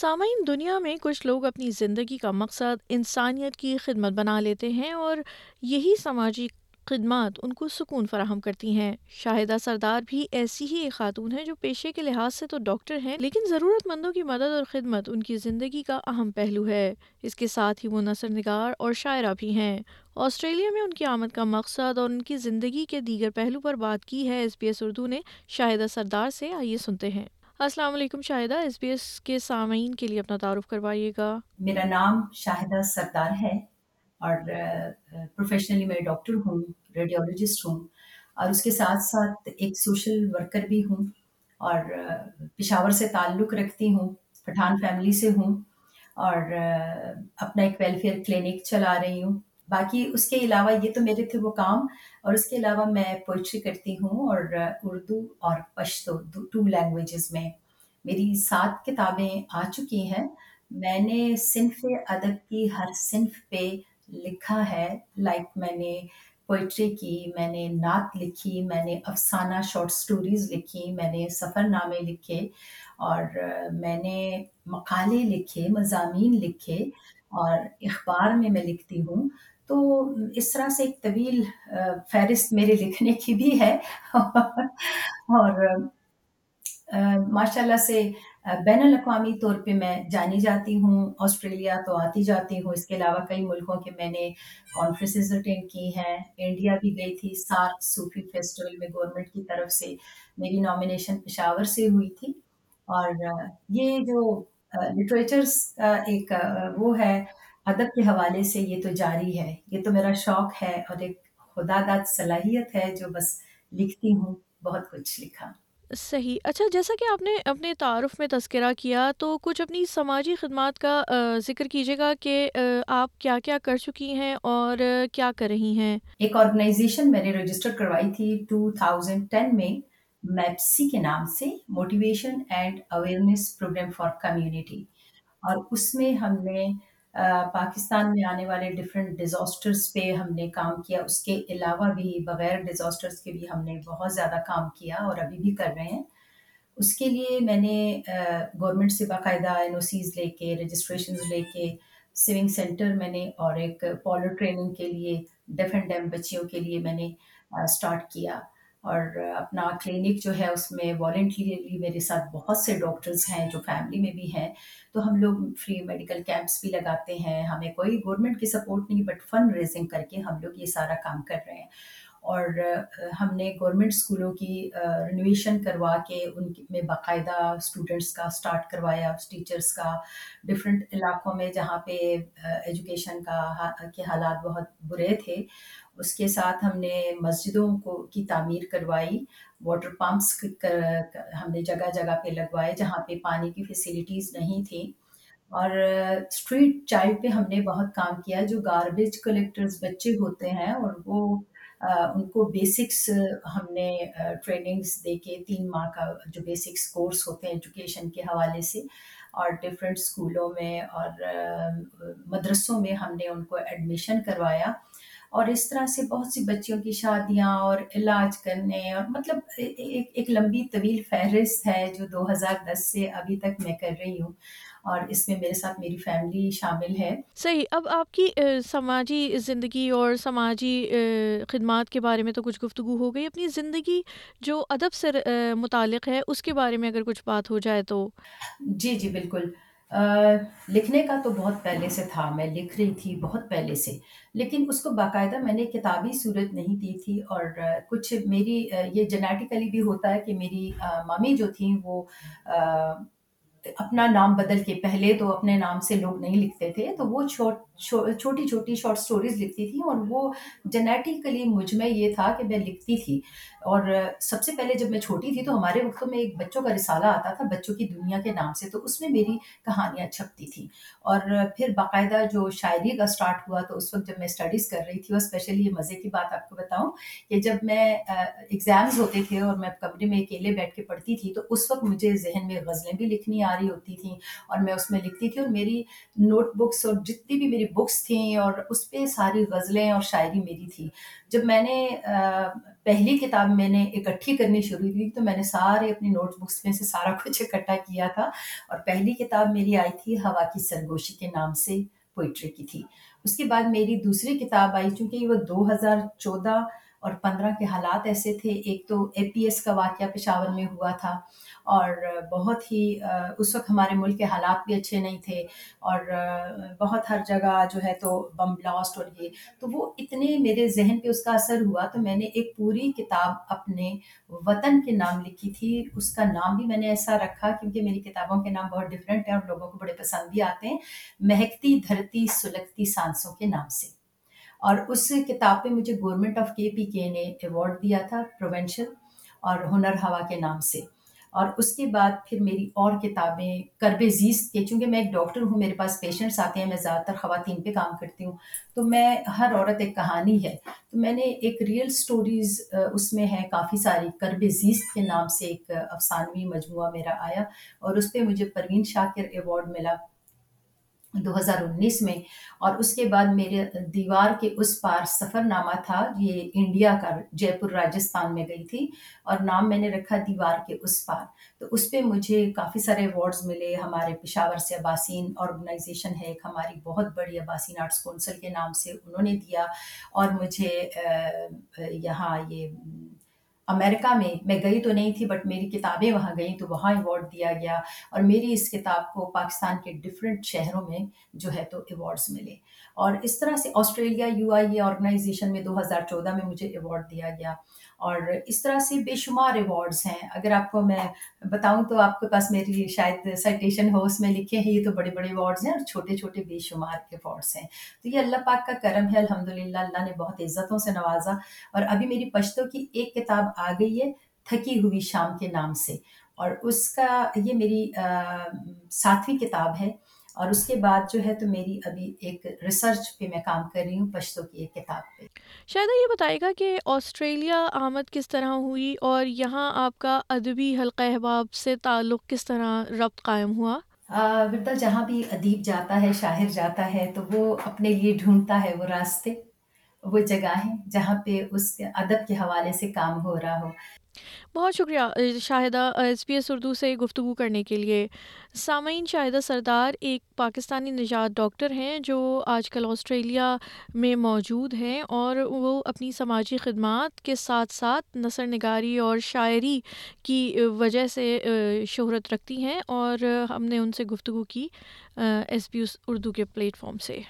سامعین، دنیا میں کچھ لوگ اپنی زندگی کا مقصد انسانیت کی خدمت بنا لیتے ہیں اور یہی سماجی خدمات ان کو سکون فراہم کرتی ہیں۔ شاہدہ سردار بھی ایسی ہی ایک خاتون ہے جو پیشے کے لحاظ سے تو ڈاکٹر ہیں، لیکن ضرورت مندوں کی مدد اور خدمت ان کی زندگی کا اہم پہلو ہے۔ اس کے ساتھ ہی وہ نثر نگار اور شاعرہ بھی ہیں۔ آسٹریلیا میں ان کی آمد کا مقصد اور ان کی زندگی کے دیگر پہلو پر بات کی ہے۔ ایس بی ایس اردو نے شاہدہ سردار سے، آئیے سنتے ہیں۔ السلام علیکم شاہدہ ایس بی ایس کے سامعین کے لیے اپنا تعارف کروائیے گا۔ میرا نام شاہدہ سردار ہے اور پروفیشنلی میں ڈاکٹر ہوں، ریڈیولوجسٹ ہوں اور اس کے ساتھ ساتھ ایک سوشل ورکر بھی ہوں اور پشاور سے تعلق رکھتی ہوں، پٹھان فیملی سے ہوں اور اپنا ایک ویلفیئر کلینک چلا رہی ہوں۔ باقی اس کے علاوہ یہ تو میرے تھے وہ کام، اور اس کے علاوہ میں پوئٹری کرتی ہوں اور اردو اور پشتو ٹو لینگویجز میں۔ میری سات کتابیں آ چکی ہیں۔ میں نے صنف ادب کی ہر صنف پہ لکھا ہے۔ لائک میں نے پوئٹری کی، میں نے نعت لکھی، میں نے افسانہ شارٹ سٹوریز لکھی، میں نے سفر نامے لکھے، اور میں نے مقالے لکھے، مضامین لکھے۔ اور اخبار میں میں لکھتی ہوں، تو اس طرح سے ایک طویل فہرست میرے لکھنے کی بھی ہے۔ اور ماشاء اللہ سے بین الاقوامی طور پہ میں جانی جاتی ہوں، آسٹریلیا تو آتی جاتی ہوں۔ اس کے علاوہ کئی ملکوں کے میں نے کانفرنسز اٹینڈ کی ہیں۔ انڈیا بھی گئی تھی، سارک صوفی فیسٹیول میں گورنمنٹ کی طرف سے میری نامینیشن پشاور سے ہوئی تھی۔ اور یہ جو لٹریچرس کا ایک وہ ہے ادب کے حوالے سے یہ تو جاری ہے۔ یہ تو میرا شوق ہے اور ایک خدا داد صلاحیت ہے جو بس لکھتی ہوں بہت کچھ لکھا۔ صحیح۔ اچھا جیسا کہ آپ نے اپنے تعارف میں تذکرہ کیا تو کچھ اپنی سماجی خدمات کا ذکر کیجیے گا کہ آپ کیا کیا کر چکی ہیں اور کیا کر رہی ہیں۔ ایک آرگنائزیشن میں نے رجسٹر کروائی تھی ٹو تھاؤزینڈ ٹین میں۔ میپسی کے نام سے motivation and awareness programme for community اور اس میں ہم نے پاکستان میں آنے والے ڈفرینٹ ڈیزاسٹرس پہ ہم نے کام کیا۔ اس کے علاوہ بھی بغیر ڈیزاسٹرس کے بھی ہم نے بہت زیادہ کام کیا اور ابھی بھی کر رہے ہیں۔ اس کے لیے میں نے گورنمنٹ سے باقاعدہ این او سیز لے کے رجسٹریشنز لے کے سونگ سینٹر میں نے اور ایک پولو ٹریننگ کے لیے ڈیف اینڈ ڈیم بچیوں کے لیے میں نے اسٹارٹ کیا۔ اور اپنا کلینک جو ہے اس میں والنٹیرلی میرے ساتھ بہت سے ڈاکٹرز ہیں جو فیملی میں بھی ہیں۔ تو ہم لوگ فری میڈیکل کیمپس بھی لگاتے ہیں۔ ہمیں کوئی گورنمنٹ کی سپورٹ نہیں بٹ فنڈ ریزنگ کر کے ہم لوگ یہ سارا کام کر رہے ہیں۔ اور ہم نے گورنمنٹ اسکولوں کی رینویشن کروا کے ان میں باقاعدہ اسٹوڈنٹس کا اسٹارٹ کروایا ٹیچرس کا ڈفرینٹ علاقوں میں جہاں پہ ایجوکیشن کا کے حالات بہت برے تھے۔ اس کے ساتھ ہم نے مسجدوں کو، کی تعمیر کروائی۔ واٹر پمپس ہم نے جگہ جگہ پہ لگوائے جہاں پہ پانی کی فیسلٹیز نہیں تھیں۔ اور اسٹریٹ چائلڈ پہ ہم نے بہت کام کیا۔ جو گاربیج کلیکٹرز بچے ہوتے ہیں اور وہ ان کو بیسکس ہم نے ٹریننگس دے کے تین ماہ کا جو بیسکس کورس ہوتے ہیں ایجوکیشن کے حوالے سے، اور ڈفرینٹ اسکولوں میں اور مدرسوں میں ہم نے ان کو ایڈمیشن کروایا۔ اور اس طرح سے بہت سی بچیوں کی شادیاں اور علاج کرنے اور مطلب ایک ایک لمبی طویل فہرست ہے جو دو ہزار دس سے ابھی تک میں کر رہی ہوں۔ اور اس میں میرے ساتھ میری فیملی شامل ہے۔ صحیح اب آپ کی سماجی زندگی اور سماجی خدمات کے بارے میں تو کچھ گفتگو ہو گئی۔ اپنی زندگی جو ادب سے متعلق ہے اس کے بارے میں اگر کچھ بات ہو جائے تو۔ جی جی بالکل۔ لکھنے کا تو بہت پہلے سے تھا میں لکھ رہی تھی بہت پہلے سے۔ لیکن اس کو باقاعدہ میں نے کتابی صورت نہیں دی تھی اور کچھ میری یہ جنیٹیکلی بھی ہوتا ہے کہ میری مامی جو تھیں وہ اپنا نام بدل کے، پہلے تو اپنے نام سے لوگ نہیں لکھتے تھے، تو وہ چھوٹی چھوٹی شارٹ سٹوریز لکھتی تھیں اور وہ جنیٹیکلی مجھ میں یہ تھا کہ میں لکھتی تھی۔ اور سب سے پہلے جب میں چھوٹی تھی تو ہمارے وقتوں میں ایک بچوں کا رسالہ آتا تھا، بچوں کی دنیا کے نام سے، تو اس میں میری کہانیاں چھپتی تھیں۔ اور پھر باقاعدہ جو شاعری کا اسٹارٹ ہوا تو اس وقت جب میں اسٹڈیز کر رہی تھی اور اسپیشلی یہ مزے کی بات آپ کو بتاؤں کہ جب میں ایگزامز ہوتے تھے اور میں کمرے میں اکیلے بیٹھ کے پڑھتی تھی تو اس وقت مجھے ذہن میں غزلیں بھی لکھنی آ رہی ہوتی تھیں اور میں اس میں لکھتی تھی اور میری نوٹ بکس اور جتنی بھی میری بکس تھیں اور اس پہ ساری غزلیں اور شاعری میری تھی۔ جب میں نے پہلی کتاب میں نے اکٹھی کرنی شروع کی، تو میں نے سارے اپنی نوٹ بکس میں سے سارا کچھ اکٹھا کیا تھا۔ اور پہلی کتاب میری آئی تھی ہوا کی سرگوشی کے نام سے پوئٹری کی تھی۔ اس کے بعد میری دوسری کتاب آئی، چونکہ وہ دو ہزار چودہ اور پندرہ کے حالات ایسے تھے۔ ایک تو اے پی ایس کا واقعہ پشاور میں ہوا تھا اور بہت ہی، اس وقت ہمارے ملک کے حالات بھی اچھے نہیں تھے اور بہت ہر جگہ جو ہے تو بم بلاسٹ اور یہ۔ تو وہ اتنے میرے ذہن پہ اس کا اثر ہوا تو میں نے ایک پوری کتاب اپنے وطن کے نام لکھی تھی۔ اس کا نام بھی میں نے ایسا رکھا کیونکہ میری کتابوں کے نام بہت ڈفرینٹ ہیں اور لوگوں کو بڑے پسند بھی آتے ہیں۔ مہکتی دھرتی سلگتی سانسوں کے نام سے۔ اور اس کتاب پہ مجھے گورنمنٹ آف کے پی کے نے ایوارڈ دیا تھا پروینشل اور ہنر ہوا کے نام سے۔ اور اس کے بعد پھر میری اور کتابیں کرب زیست کے، چونکہ میں ایک ڈاکٹر ہوں، میرے پاس پیشنٹس آتے ہیں، میں زیادہ تر خواتین پہ کام کرتی ہوں۔ تو میں، ہر عورت ایک کہانی ہے۔ تو میں نے ایک ریئل سٹوریز اس میں ہے کافی ساری۔ کرب زیست کے نام سے ایک افسانوی مجموعہ میرا آیا اور اس پہ مجھے پروین شاکر ایوارڈ ملا۔ دو ہزار انیس میں، اور اس کے بعد میرے دیوار کے اس پار سفر نامہ تھا، یہ انڈیا کا جے پور راجستھان میں گئی تھی، اور نام میں نے رکھا دیوار کے اس پار۔ تو اس پہ مجھے کافی سارے ایوارڈز ملے، ہمارے پشاور سے اباسین آرگنائزیشن ہے، ایک ہماری بہت بڑی اباسین آرٹس کونسل کے نام سے انہوں نے دیا، اور مجھے یہاں یہ امریکہ میں میں گئی تو نہیں تھی بٹ میری کتابیں وہاں گئیں تو وہاں ایوارڈ دیا گیا اور میری اس کتاب کو پاکستان کے ڈفرینٹ شہروں میں جو ہے تو ایوارڈس ملے۔ اور اس طرح سے Australia U I A organisation میں دو ہزار چودہ میں مجھے ایوارڈ دیا گیا۔ اور اس طرح سے بے شمار ایوارڈس ہیں۔ اگر آپ کو میں بتاؤں تو آپ کے پاس میری شاید سائٹیشن ہو، اس میں لکھے ہیں، یہ تو بڑے بڑے ایوارڈس ہیں اور چھوٹے چھوٹے بے شمار ایوارڈس ہیں۔ تو یہ اللہ پاک کا کرم ہے الحمد للہ اللہ نے بہت عزتوں سے نوازا۔ اور ابھی میری پشتوں کی ایک کتاب آ گئی ہے، تھکی ہوئی شام کے نام سے۔ اور اس کا یہ میری ساتویں کتاب ہے۔ اور اس کے بعد جو ہے تو میری ابھی ایک ریسرچ پہ میں کام کر رہی ہوں پشتوں کی ایک کتاب پہ۔ شاید یہ بتائے گا کہ آسٹریلیا آمد کس طرح ہوئی اور یہاں آپ کا ادبی حلقہ احباب سے تعلق کس طرح ربط قائم ہوا؟ وردا جہاں بھی ادیب جاتا ہے شاعر جاتا ہے تو وہ اپنے لیے ڈھونڈتا ہے وہ راستے وہ جگہیں جہاں پہ اس ادب کے حوالے سے کام ہو رہا ہو۔ بہت شکریہ Shahida S P S Urdu سے گفتگو کرنے کے لیے۔ سامعین، شاہدہ سردار، ایک پاکستانی نجات ڈاکٹر ہیں جو آج کل آسٹریلیا میں موجود ہیں اور وہ اپنی سماجی خدمات کے ساتھ ساتھ نثر نگاری اور شاعری کی وجہ سے شہرت رکھتی ہیں اور ہم نے ان سے گفتگو کی ایس پی ایس اردو کے پلیٹ فارم سے۔